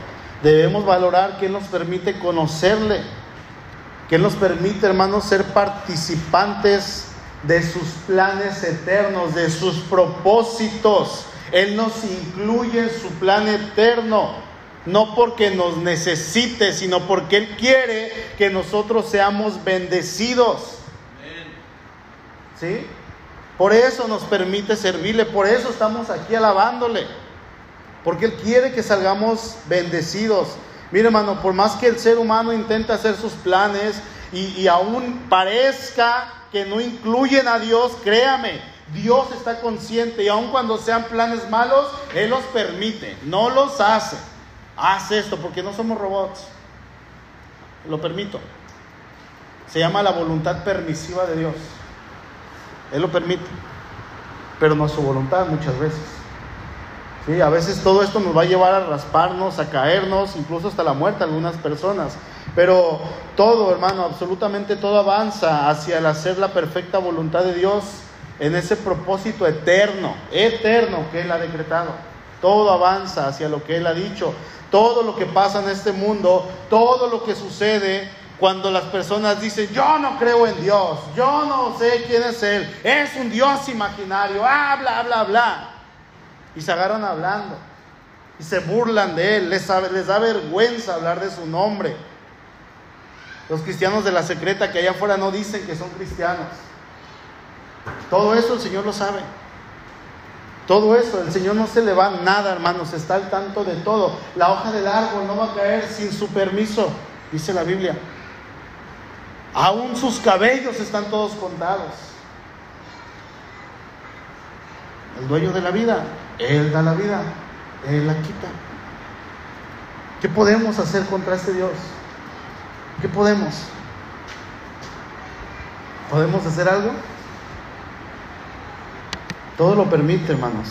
Debemos valorar que Él nos permite conocerle, que Él nos permite, hermanos, ser participantes de sus planes eternos, de sus propósitos. Él nos incluye en su plan eterno, no porque nos necesite, sino porque Él quiere que nosotros seamos bendecidos. ¿Sí? Por eso nos permite servirle, por eso estamos aquí alabándole. Porque Él quiere que salgamos bendecidos. Mire, hermano, por más que el ser humano intente hacer sus planes y, y aún parezca que no incluyen a Dios, créame, Dios está consciente y aun cuando sean planes malos, Él los permite, no los hace. Haz esto porque no somos robots. Lo permito. Se llama la voluntad permisiva de Dios. Él lo permite, pero no es su voluntad muchas veces. Sí, a veces todo esto nos va a llevar a rasparnos, a caernos, incluso hasta la muerte algunas personas. Pero todo, hermano, absolutamente todo avanza hacia el hacer la perfecta voluntad de Dios en ese propósito eterno, eterno que Él ha decretado. Todo avanza hacia lo que Él ha dicho. Todo lo que pasa en este mundo, todo lo que sucede cuando las personas dicen, yo no creo en Dios, yo no sé quién es Él, es un Dios imaginario, ah, bla, bla, bla. Y se agarran hablando y se burlan de Él, les, les da vergüenza hablar de su nombre. Los cristianos de la secreta que allá afuera no dicen que son cristianos. Todo eso el Señor lo sabe. Todo eso, el Señor no se le va nada, hermanos, está al tanto de todo. La hoja del árbol no va a caer sin su permiso, dice la Biblia. Aún sus cabellos están todos contados. El dueño de la vida, Él da la vida, Él la quita. ¿Qué podemos hacer contra este Dios? ¿Qué podemos? ¿Podemos hacer algo? Todo lo permite, hermanos.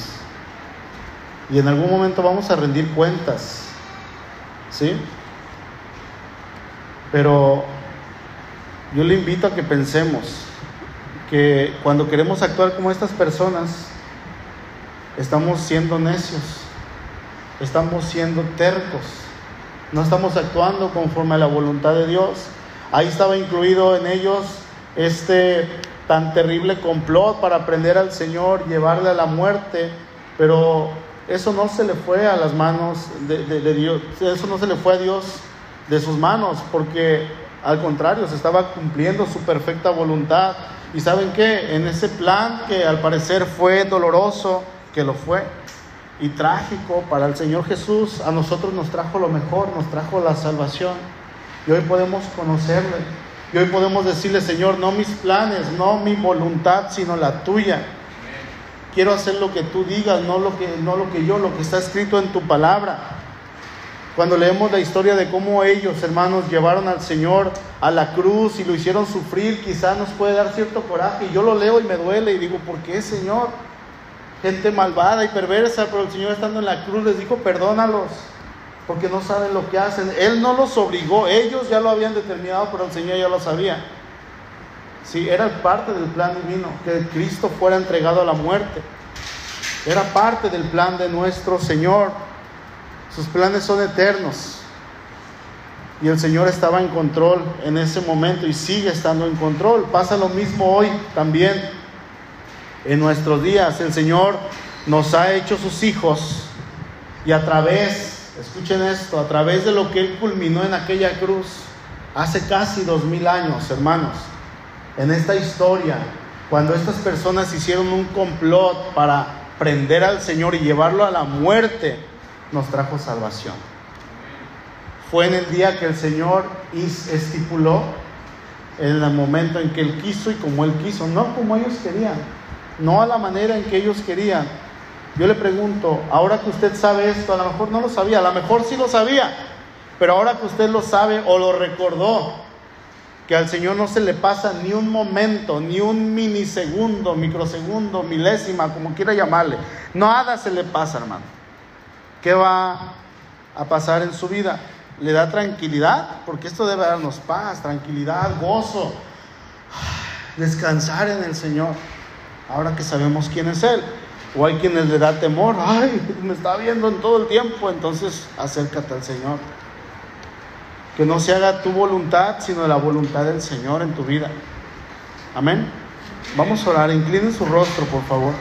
Y en algún momento vamos a rendir cuentas. ¿Sí? Pero yo le invito a que pensemos que cuando queremos actuar como estas personas, estamos siendo necios, estamos siendo tercos, no estamos actuando conforme a la voluntad de Dios. Ahí estaba incluido en ellos este tan terrible complot para prender al Señor, llevarle a la muerte, pero eso no se le fue a las manos de, de Dios, eso no se le fue a Dios de sus manos, porque al contrario, se estaba cumpliendo su perfecta voluntad. Y saben qué, en ese plan que al parecer fue doloroso, que lo fue, y trágico para el Señor Jesús, a nosotros nos trajo lo mejor, nos trajo la salvación. Y hoy podemos conocerle. Y hoy podemos decirle, Señor, no mis planes, no mi voluntad, sino la tuya. Quiero hacer lo que tú digas, no lo que, no lo que yo, lo que está escrito en tu palabra. Cuando leemos la historia de cómo ellos, hermanos, llevaron al Señor a la cruz y lo hicieron sufrir, quizás nos puede dar cierto coraje. Y yo lo leo y me duele y digo, ¿por qué, Señor? Gente malvada y perversa, pero el Señor estando en la cruz les dijo, perdónalos, porque no saben lo que hacen. Él no los obligó, ellos ya lo habían determinado, pero el Señor ya lo sabía. Sí, era parte del plan divino, que Cristo fuera entregado a la muerte. Era parte del plan de nuestro Señor. Sus planes son eternos. Y el Señor estaba en control en ese momento y sigue estando en control. Pasa lo mismo hoy también. En nuestros días el Señor nos ha hecho sus hijos y a través, escuchen esto, a través de lo que Él culminó en aquella cruz hace casi dos mil años, hermanos, en esta historia, cuando estas personas hicieron un complot para prender al Señor y llevarlo a la muerte, nos trajo salvación. Fue en el día que el Señor estipuló, en el momento en que Él quiso y como Él quiso, no como ellos querían, no a la manera en que ellos querían. Yo le pregunto, ahora que usted sabe esto, a lo mejor no lo sabía, a lo mejor sí lo sabía, pero ahora que usted lo sabe o lo recordó, que al Señor no se le pasa ni un momento, ni un minisegundo, microsegundo, milésima, como quiera llamarle, nada se le pasa, hermano. ¿Qué va a pasar en su vida? ¿Le da tranquilidad? Porque esto debe darnos paz, tranquilidad, gozo, descansar en el Señor, ahora que sabemos quién es Él. O hay quienes le da temor, ay, me está viendo en todo el tiempo, entonces acércate al Señor. Que no se haga tu voluntad, sino la voluntad del Señor en tu vida. Amén. Vamos a orar, inclinen su rostro, por favor.